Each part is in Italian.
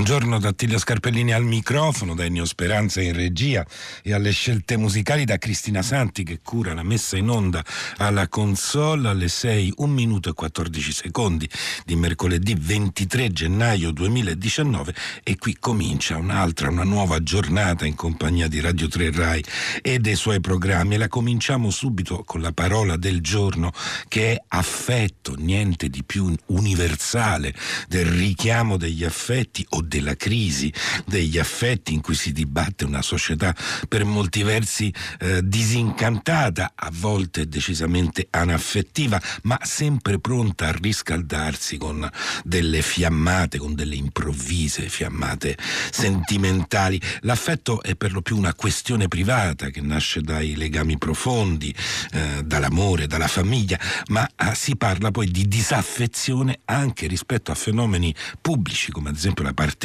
Buongiorno da Attilio Scarpellini al microfono, da Ennio Speranza in regia e alle scelte musicali da Cristina Santi che cura la messa in onda alla console alle 6, 1 minuto e 14 secondi di mercoledì 23 gennaio 2019 e qui comincia un'altra, una nuova giornata in compagnia di Radio 3 Rai e dei suoi programmi e la cominciamo subito con la parola del giorno che è affetto, niente di più universale del richiamo degli affetti o della crisi degli affetti in cui si dibatte una società per molti versi eh, disincantata, a volte decisamente anaffettiva, ma sempre pronta a riscaldarsi con delle fiammate, con delle improvvise fiammate sentimentali. L'affetto è per lo più una questione privata che nasce dai legami profondi, eh, dall'amore, dalla famiglia, ma eh, si parla poi di disaffezione anche rispetto a fenomeni pubblici come ad esempio la partecipazione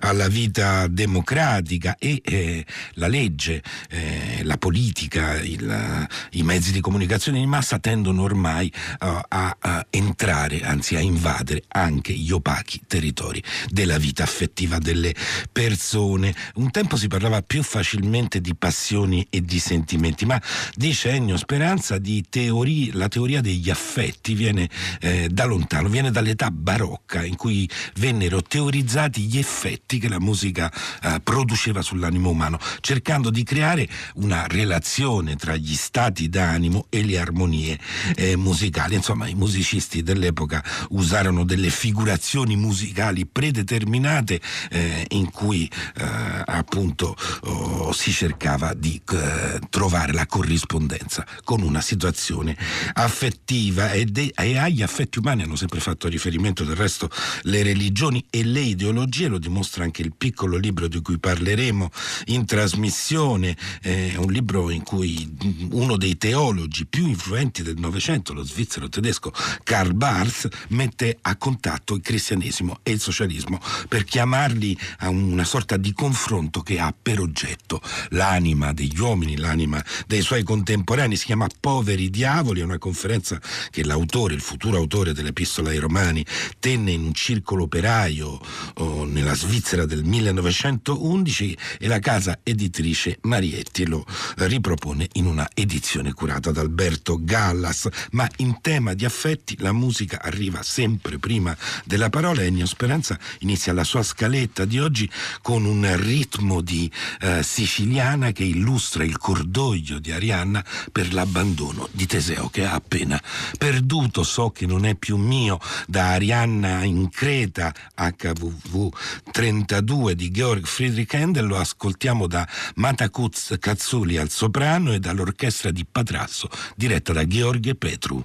alla vita democratica e eh, la legge, eh, la politica, il, i mezzi di comunicazione di massa tendono ormai uh, a, a, entrare, anzi a invadere anche gli opachi territori della vita affettiva delle persone. Un tempo si parlava più facilmente di passioni e di sentimenti, ma dice Ennio Speranza di teorie, la teoria degli affetti viene eh, da lontano, viene dall'età barocca in cui vennero teorizzati gli effetti che la musica eh, produceva sull'animo umano, cercando di creare una relazione tra gli stati d'animo e le armonie eh, musicali. Insomma, i musicisti dell'epoca usarono delle figurazioni musicali predeterminate eh, in cui eh, appunto oh, si cercava di eh, trovare la corrispondenza con una situazione affettiva e, de- e agli affetti umani hanno sempre fatto riferimento del resto le religioni e le ideologie, lo dimostra anche il piccolo libro di cui parleremo in trasmissione, eh, un libro in cui uno dei teologi più influenti del Novecento, lo svizzero tedesco Karl Barth, mette a contatto il cristianesimo e il socialismo per chiamarli a una sorta di confronto che ha per oggetto l'anima degli uomini, l'anima dei suoi contemporanei, si chiama Poveri Diavoli, è una conferenza che l'autore, il futuro autore dell'Epistola ai Romani, tenne in un circolo operaio oh, nella Svizzera del 1911 e la casa editrice Marietti lo ripropone in una edizione curata da Alberto Gallas. Ma in tema di affetti la musica arriva sempre prima della parola. Ennio Speranza inizia la sua scaletta di oggi con un ritmo di eh, siciliana che illustra il cordoglio di Arianna per l'abbandono di Teseo che ha appena perduto. So che non è più mio da Arianna in Creta HVV 32 di Georg Friedrich Handel lo ascoltiamo da Matakuz Katsuli al soprano e dall'orchestra di Patrasso diretta da Gheorghe Petru.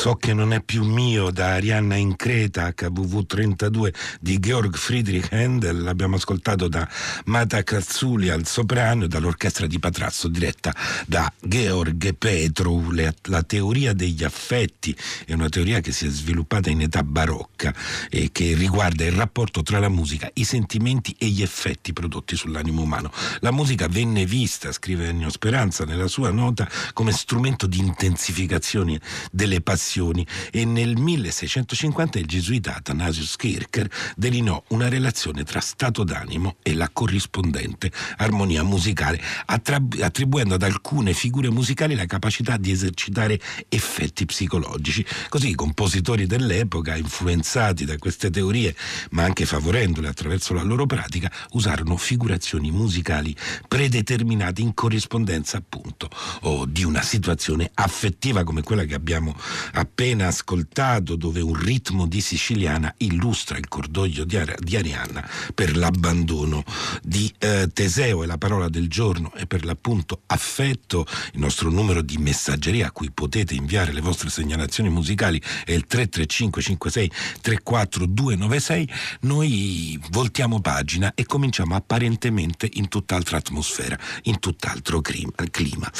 So che non è più mio da Arianna in Creta HVV 32 di Georg Friedrich Handel, l'abbiamo ascoltato da Mata Cazzuli al soprano e dall'orchestra di Patrasso diretta da Georg Petru. La teoria degli affetti è una teoria che si è sviluppata in età barocca e che riguarda il rapporto tra la musica, i sentimenti e gli effetti prodotti sull'animo umano. La musica venne vista, scrive Ennio Speranza nella sua nota, come strumento di intensificazione delle passioni e nel 1650 il gesuita Athanasius Kircher delineò una relazione tra stato d'animo e la corrispondente armonia musicale, attribuendo ad alcune figure musicali la capacità di esercitare effetti psicologici. Così i compositori dell'epoca, influenzati da queste teorie, ma anche favorendole attraverso la loro pratica, usarono figurazioni musicali predeterminate in corrispondenza appunto di una situazione affettiva come quella che abbiamo appena ascoltato, dove un ritmo di siciliana illustra il cordoglio di, Ar- di Arianna per l'abbandono di eh, Teseo e la parola del giorno è per l'appunto affetto, il nostro numero di messaggeria a cui potete inviare le vostre segnalazioni musicali è il 335 56 34 296, noi voltiamo pagina e cominciamo apparentemente in tutt'altra atmosfera, in tutt'altro clima.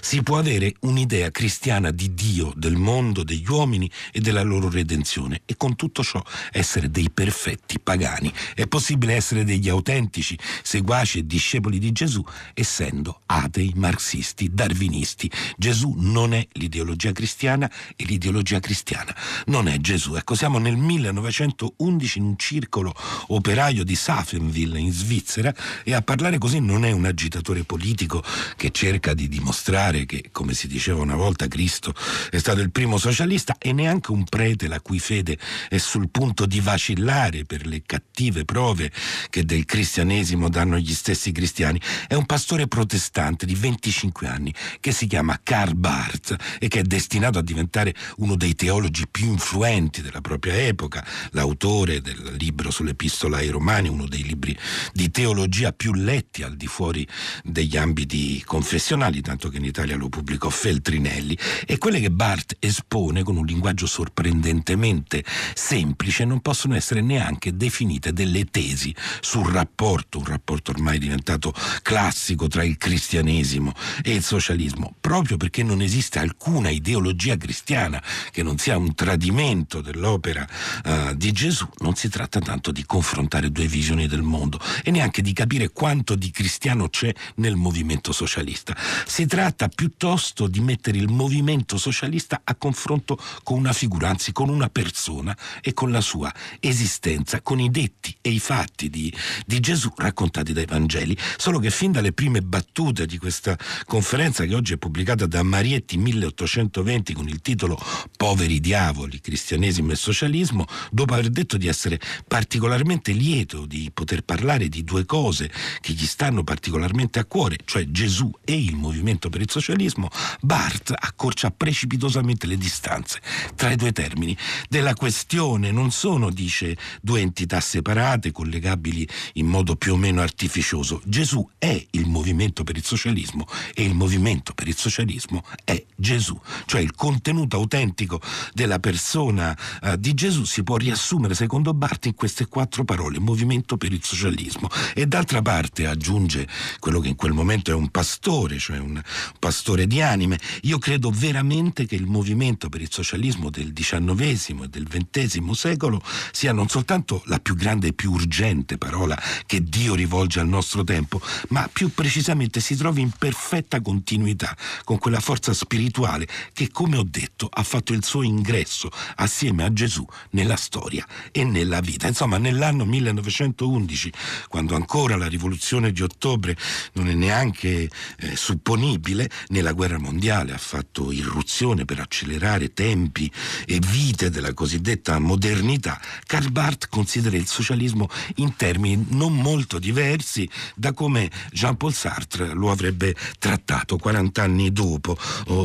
Si può avere un'idea cristiana di Dio, del mondo, degli uomini e della loro redenzione e con tutto ciò essere dei perfetti pagani. È possibile essere degli autentici seguaci e discepoli di Gesù essendo atei, marxisti, darwinisti. Gesù non è l'ideologia cristiana e l'ideologia cristiana non è Gesù. Ecco, siamo nel 1911 in un circolo operaio di Safenville in Svizzera e a parlare così non è un agitatore politico che cerca di dimostrare che, come si diceva una volta, Cristo è stato il primo socialista e neanche un prete la cui fede è sul punto di vacillare per le cattive prove che del cristianesimo danno gli stessi cristiani. È un pastore protestante di 25 anni che si chiama Karl Barth e che è destinato a diventare uno dei teologi più influenti della propria epoca, l'autore del libro sull'epistola ai Romani, uno dei libri di teologia più letti al di fuori degli ambiti confessionali, tanto che in Italia lo pubblicò Feltrinelli, e quelle che Barth espone con un linguaggio sorprendentemente semplice non possono essere neanche definite delle tesi sul rapporto, un rapporto ormai diventato classico tra il cristianesimo e il socialismo, proprio perché non esiste alcuna ideologia cristiana che non sia un tradimento dell'opera uh, di Gesù, non si tratta tanto di confrontare due visioni del mondo e neanche di capire quanto di cristiano c'è nel movimento socialista. Si tratta piuttosto di mettere il movimento socialista a confronto con una figura, anzi con una persona e con la sua esistenza, con i detti e i fatti di, di Gesù raccontati dai Vangeli. Solo che fin dalle prime battute di questa conferenza che oggi è pubblicata da Marietti 1820 con il titolo Poveri diavoli, cristianesimo e socialismo, dopo aver detto di essere particolarmente lieto di poter parlare di due cose che gli stanno particolarmente a cuore, cioè Gesù e il movimento per il socialismo, Barth accorcia precipitosamente le distanze tra i due termini. Della questione non sono, dice, due entità separate, collegabili in modo più o meno artificioso. Gesù è il movimento per il socialismo e il movimento per il socialismo è Gesù, cioè il contenuto autentico della persona uh, di Gesù si può riassumere secondo Barth in queste quattro parole, movimento per il socialismo. E d'altra parte aggiunge quello che in quel momento è un pastore, cioè un pastore di anime, io credo veramente che il movimento per il socialismo del XIX e del XX secolo sia non soltanto la più grande e più urgente parola che Dio rivolge al nostro tempo, ma più precisamente si trovi in perfetta continuità con quella forza spirituale che, come ho detto, ha fatto il suo ingresso assieme a Gesù nella storia e nella vita. Insomma, nell'anno 1911, quando ancora la rivoluzione di ottobre non è neanche eh, supponibile, nella guerra mondiale ha fatto irruzione per accelerare tempi e vite della cosiddetta modernità, Karl Barth considera il socialismo in termini non molto diversi da come Jean-Paul Sartre lo avrebbe trattato 40 anni dopo,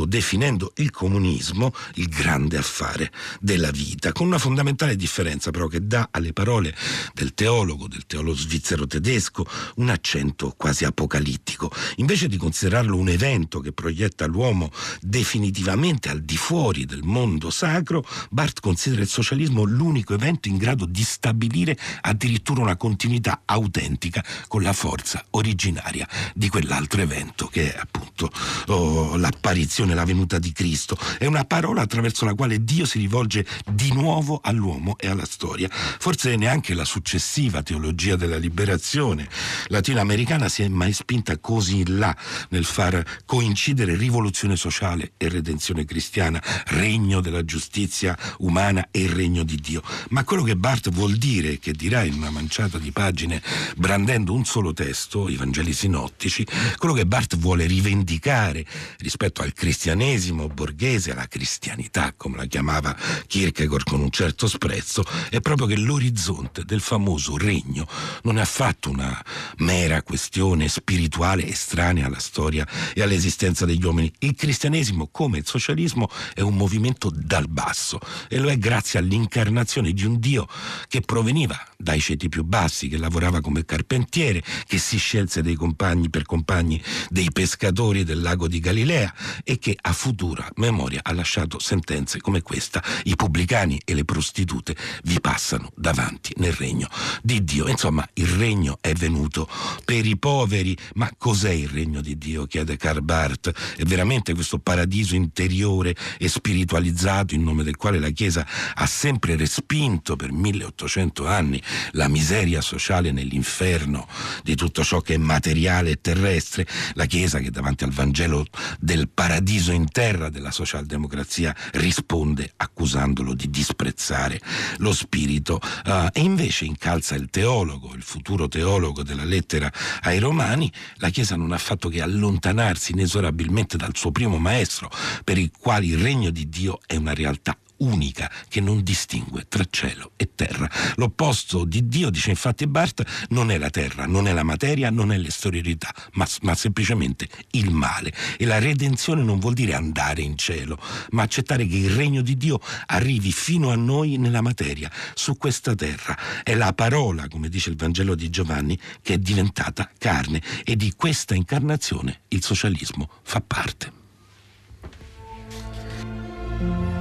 definendo il comunismo il grande affare della vita, con una fondamentale differenza però che dà alle parole del teologo, del teologo svizzero tedesco, un accento quasi apocalittico. Invece di considerarlo un evento che proietta l'uomo definitivamente al di fuori luoghi del mondo sacro, Barth considera il socialismo l'unico evento in grado di stabilire addirittura una continuità autentica con la forza originaria di quell'altro evento che è appunto oh, l'apparizione, la venuta di Cristo. È una parola attraverso la quale Dio si rivolge di nuovo all'uomo e alla storia. Forse neanche la successiva teologia della liberazione latinoamericana si è mai spinta così in là nel far coincidere rivoluzione sociale e redenzione cristiana, regno della giustizia umana e il regno di Dio. Ma quello che Barth vuol dire, che dirà in una manciata di pagine, brandendo un solo testo, i Vangeli sinottici, quello che Barth vuole rivendicare rispetto al cristianesimo borghese, alla cristianità, come la chiamava Kierkegaard con un certo sprezzo, è proprio che l'orizzonte del famoso regno non è affatto una mera questione spirituale estranea alla storia e all'esistenza degli uomini. Il cristianesimo, come il socialismo, è un movimento dal basso e lo è grazie all'incarnazione di un Dio che proveniva dai ceti più bassi, che lavorava come carpentiere, che si scelse dei compagni per compagni dei pescatori del lago di Galilea e che a futura memoria ha lasciato sentenze come questa. I pubblicani e le prostitute vi passano davanti nel regno di Dio. Insomma, il regno è venuto per i poveri, ma cos'è il regno di Dio? chiede Karl Barth. È veramente questo paradiso interiore e spiritualizzato in nome del quale la Chiesa ha sempre respinto per 1800 anni la miseria sociale nell'inferno di tutto ciò che è materiale e terrestre, la Chiesa che davanti al Vangelo del paradiso in terra della socialdemocrazia risponde accusandolo di disprezzare lo spirito uh, e invece incalza il teologo, il futuro teologo della lettera ai Romani, la Chiesa non ha fatto che allontanarsi inesorabilmente dal suo primo maestro, per il quale il regno di Dio è una realtà unica che non distingue tra cielo e terra. L'opposto di Dio, dice infatti Barth, non è la terra, non è la materia, non è l'esteriorità, ma, ma semplicemente il male. E la redenzione non vuol dire andare in cielo, ma accettare che il regno di Dio arrivi fino a noi nella materia, su questa terra. È la parola, come dice il Vangelo di Giovanni, che è diventata carne e di questa incarnazione il socialismo fa parte. Thank you.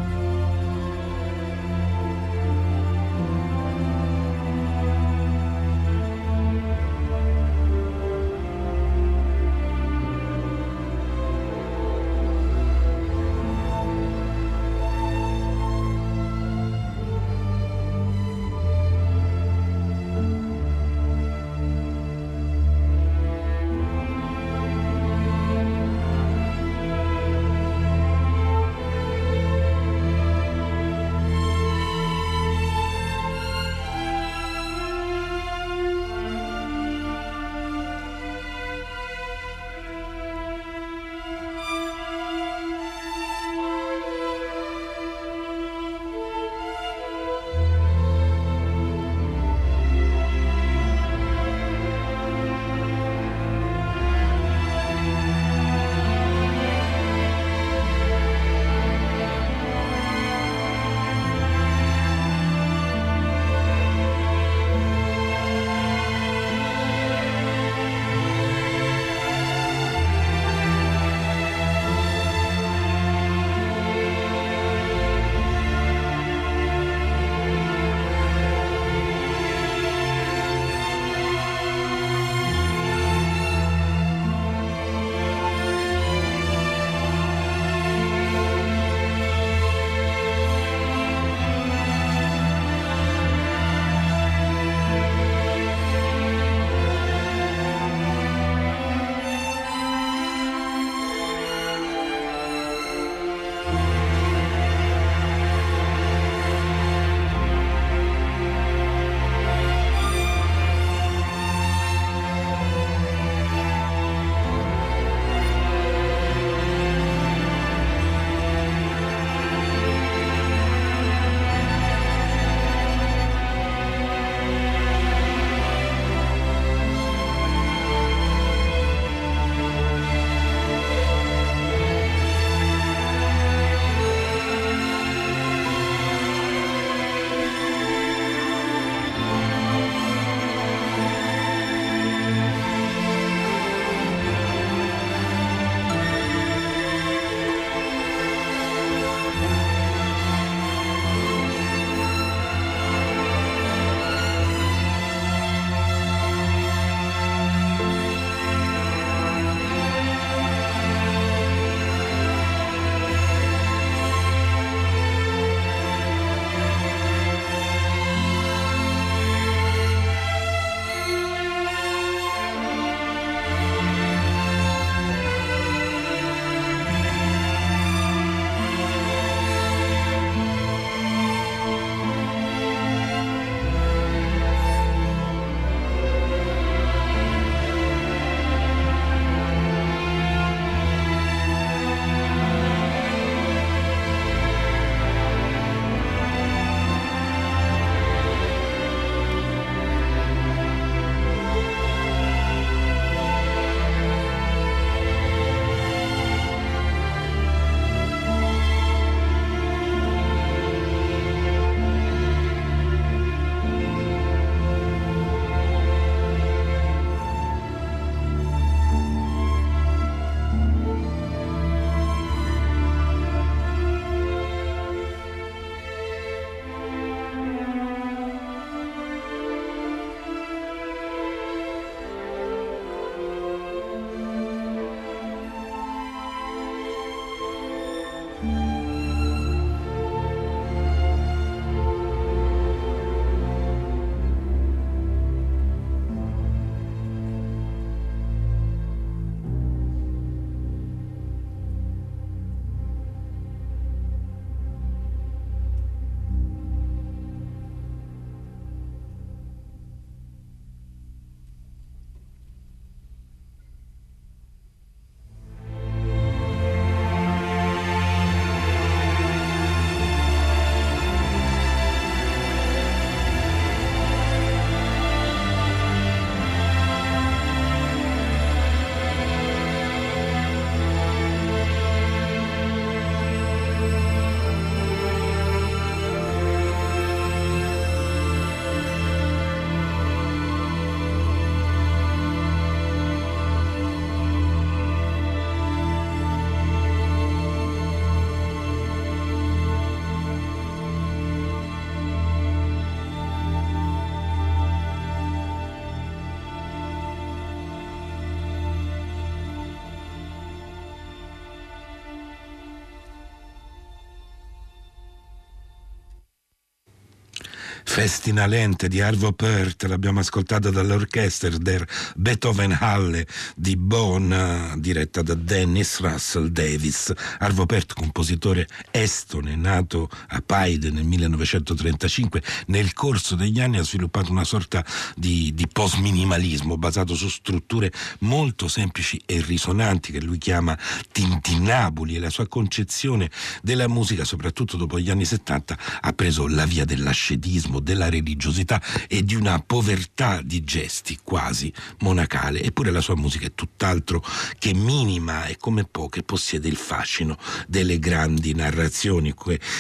Festina lente di Arvo Pärt, l'abbiamo ascoltata dall'orchestra der Beethoven Halle di Bonn, diretta da Dennis Russell Davis. Arvo Pärt, compositore estone, nato a Paide nel 1935, nel corso degli anni ha sviluppato una sorta di, di post-minimalismo basato su strutture molto semplici e risonanti che lui chiama tintinnabuli e la sua concezione della musica, soprattutto dopo gli anni 70, ha preso la via dell'ascetismo della religiosità e di una povertà di gesti quasi monacale. Eppure la sua musica è tutt'altro che minima e come poche possiede il fascino delle grandi narrazioni.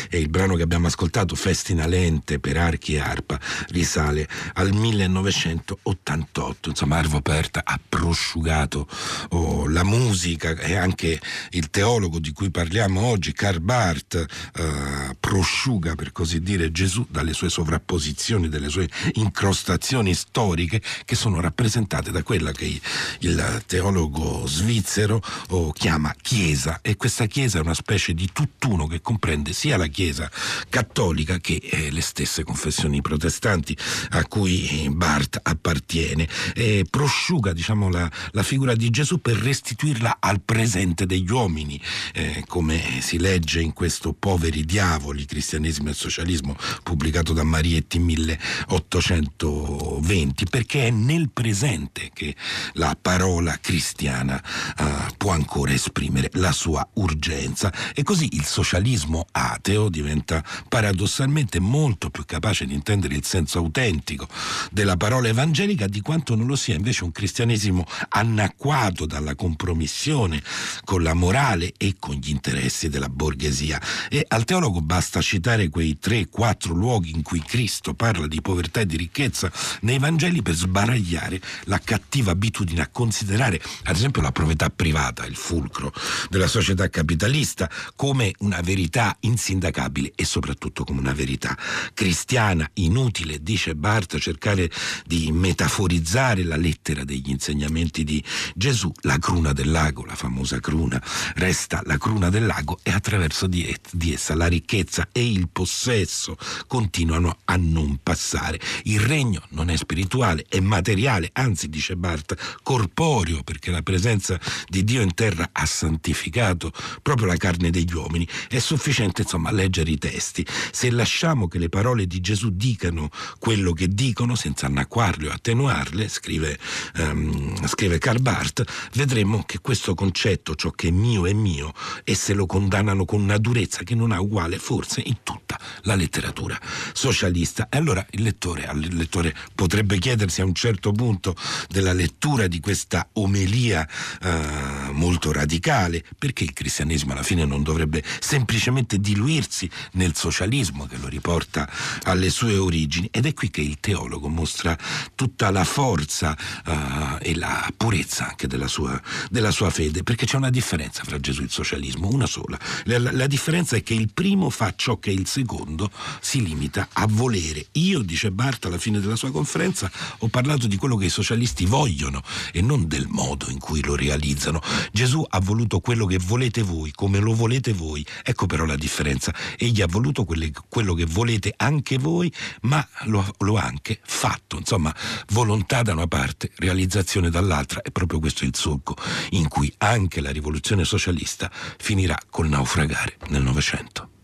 E il brano che abbiamo ascoltato, Festina Lente per archi e arpa, risale al 1988. Insomma, Arvo Perta ha prosciugato oh, la musica e anche il teologo di cui parliamo oggi, Karl Barth, eh, prosciuga per così dire Gesù dalle sue sovrapposizioni posizioni, delle sue incrostazioni storiche che sono rappresentate da quella che il teologo svizzero oh, chiama Chiesa. E questa Chiesa è una specie di tutt'uno che comprende sia la Chiesa cattolica che eh, le stesse confessioni protestanti a cui Barth appartiene. E prosciuga diciamo, la, la figura di Gesù per restituirla al presente degli uomini. Eh, come si legge in questo Poveri diavoli, cristianesimo e socialismo pubblicato da Maria Marietti 1820, perché è nel presente che la parola cristiana uh, può ancora esprimere la sua urgenza e così il socialismo ateo diventa paradossalmente molto più capace di intendere il senso autentico della parola evangelica di quanto non lo sia invece un cristianesimo annacquato dalla compromissione con la morale e con gli interessi della borghesia. E al teologo basta citare quei tre, quattro luoghi in cui Cristo Cristo parla di povertà e di ricchezza nei Vangeli per sbaragliare la cattiva abitudine a considerare, ad esempio, la proprietà privata, il fulcro della società capitalista, come una verità insindacabile e soprattutto come una verità cristiana, inutile, dice Barth, cercare di metaforizzare la lettera degli insegnamenti di Gesù, la cruna del lago, la famosa cruna, resta la cruna del lago e attraverso di essa la ricchezza e il possesso continuano a non passare. Il regno non è spirituale, è materiale, anzi dice Barth, corporeo, perché la presenza di Dio in terra ha santificato proprio la carne degli uomini. È sufficiente insomma leggere i testi. Se lasciamo che le parole di Gesù dicano quello che dicono, senza annacquarle o attenuarle, scrive, um, scrive Karl Barth, vedremo che questo concetto, ciò che è mio è mio, e se lo condannano con una durezza che non ha uguale forse in tutta la letteratura socialista E allora il lettore, il lettore potrebbe chiedersi a un certo punto della lettura di questa omelia eh, molto radicale, perché il cristianesimo alla fine non dovrebbe semplicemente diluirsi nel socialismo che lo riporta alle sue origini. Ed è qui che il teologo mostra tutta la forza eh, e la purezza anche della sua, della sua, fede, perché c'è una differenza fra Gesù e il socialismo, una sola. La, la, la differenza è che il primo fa ciò che il secondo si limita a volere. Io, dice Barta alla fine della sua conferenza, ho parlato di quello che i socialisti vogliono e non del modo in cui lo realizzano. Gesù ha voluto quello che volete voi, come lo volete voi. Ecco però la differenza. Egli ha voluto quelle, quello che volete anche voi, ma lo, lo ha anche fatto. Insomma, volontà da una parte, realizzazione dall'altra. E proprio questo è il solco in cui anche la rivoluzione socialista finirà col naufragare nel Novecento.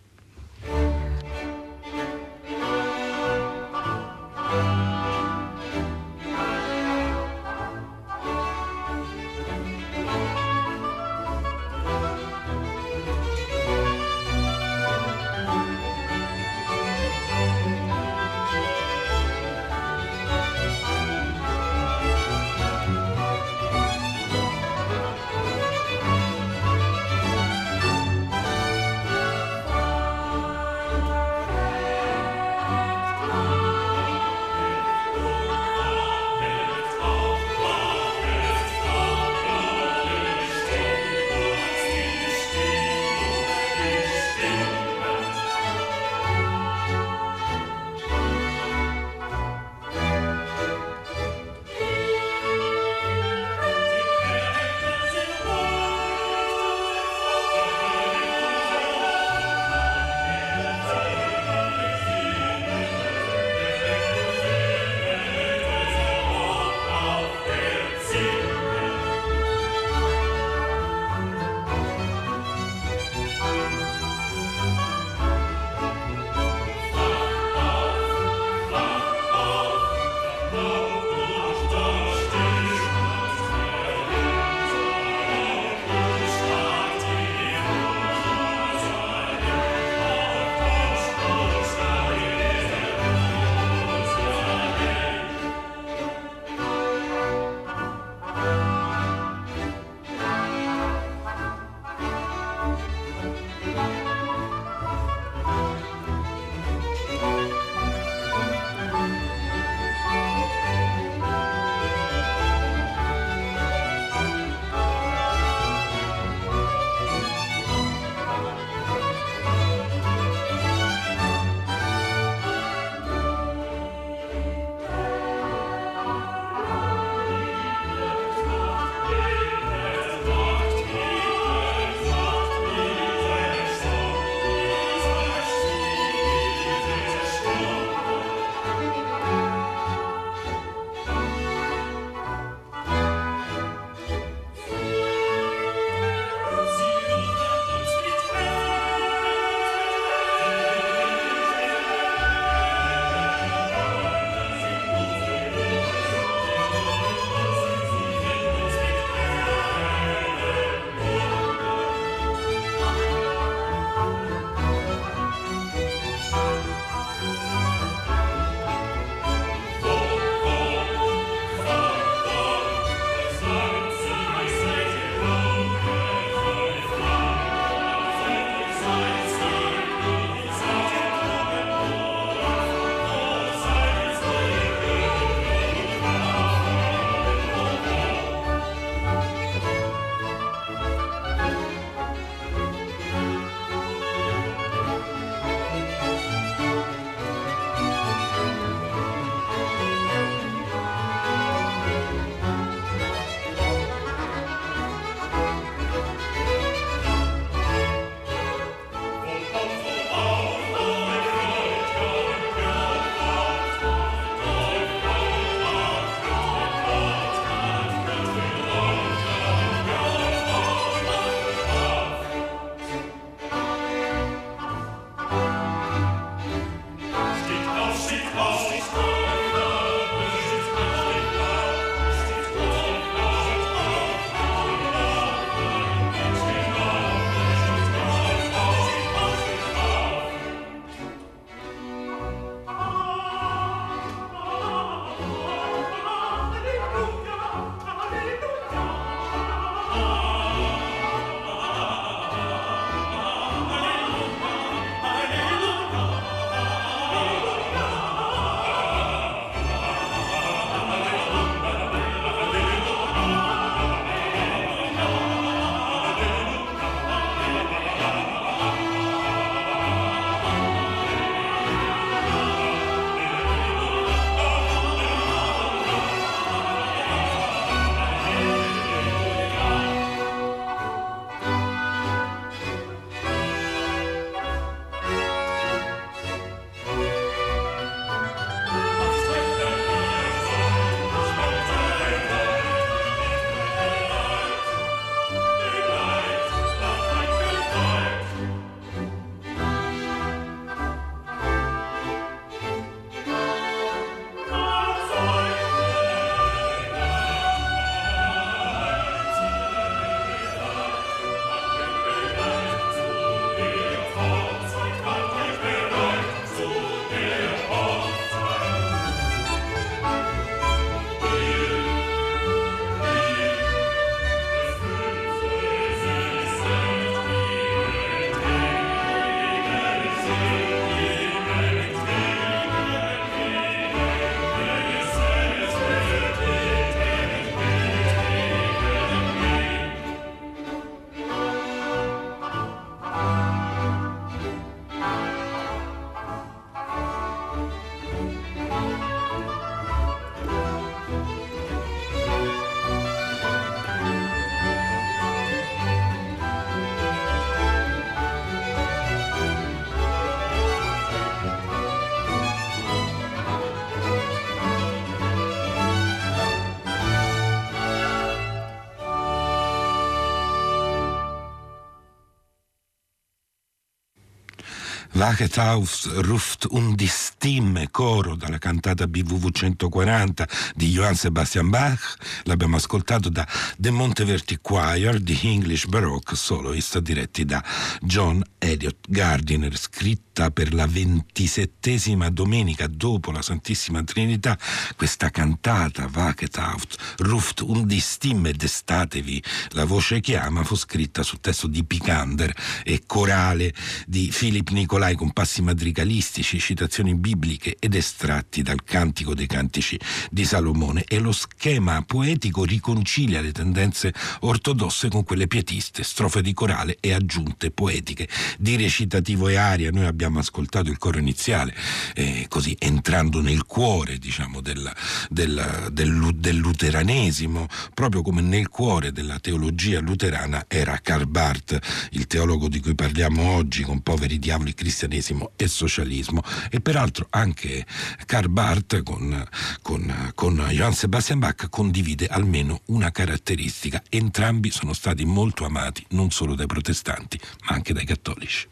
Waget auf ruft un di stimme coro dalla cantata BWV 140 di Johann Sebastian Bach, l'abbiamo ascoltato da The Monteverti Choir di English Baroque soloist diretti da John Elliott Gardiner, scritta per la ventisettesima domenica dopo la Santissima Trinità, questa cantata Waget auf ruft un di stimme destatevi, la voce chiama, fu scritta sul testo di Picander e corale di Philip Nicolai Nicolai con passi madrigalistici, citazioni bibliche ed estratti dal Cantico dei Cantici di Salomone e lo schema poetico riconcilia le tendenze ortodosse con quelle pietiste, strofe di corale e aggiunte poetiche. Di recitativo e aria noi abbiamo ascoltato il coro iniziale, eh, così entrando nel cuore diciamo, del, del, del, del luteranesimo, proprio come nel cuore della teologia luterana era Karl Barth, il teologo di cui parliamo oggi con poveri diavoli cristiani cristianesimo e socialismo e peraltro anche Karl Barth con, con, con Johann Sebastian Bach condivide almeno una caratteristica, entrambi sono stati molto amati non solo dai protestanti ma anche dai cattolici.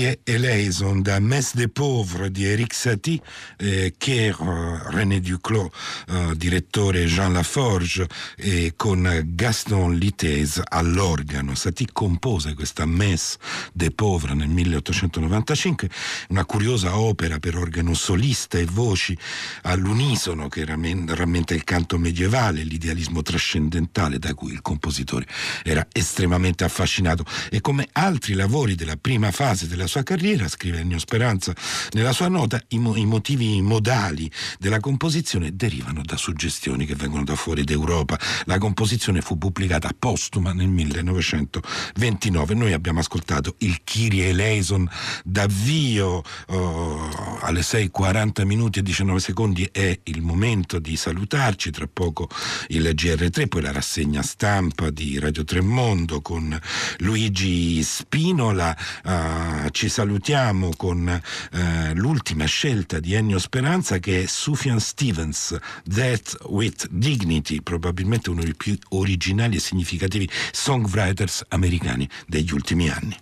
Kyrie eleison da Messe des Pauvres di Eric Satie, eh, che eh, René Duclos, eh, direttore Jean Laforge, e con Gaston Litese all'organo. Satie compose questa Messe des Pauvres nel 1895, una curiosa opera per organo solista e voci all'unisono che rammenta il canto medievale, l'idealismo trascendentale da cui il compositore era estremamente affascinato e come altri lavori della prima fase della sua carriera, scrive Ennio Speranza nella sua nota, i, mo- i motivi modali della composizione derivano da suggestioni che vengono da fuori d'Europa. La composizione fu pubblicata postuma nel 1929. Noi abbiamo ascoltato il Kyrie eleison d'avvio oh, alle 6.40 minuti e 19 secondi è il momento di salutarci, tra poco il GR3, poi la rassegna stampa di Radio Tremondo con Luigi Spinola. Uh, ci salutiamo con uh, l'ultima scelta di Ennio Speranza che è Sufjan Stevens, That with Dignity, probabilmente uno dei più originali e significativi songwriters americani degli ultimi anni.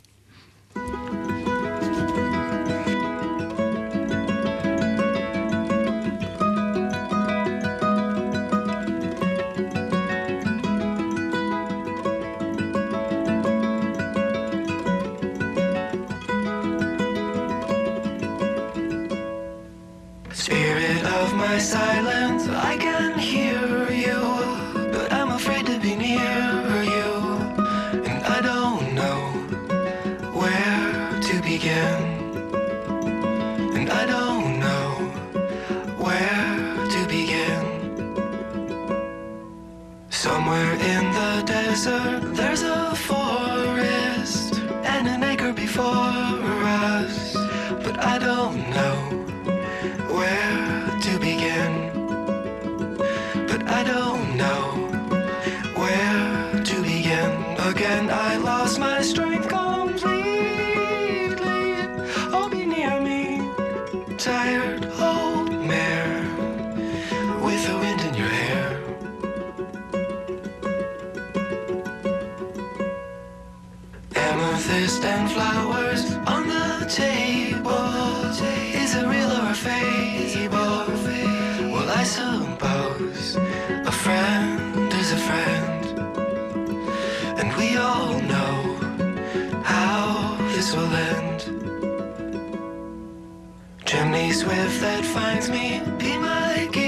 flowers on the table. Is it real or a fable? Well, I suppose a friend is a friend, and we all know how this will end. Chimney swift that finds me, be my guest.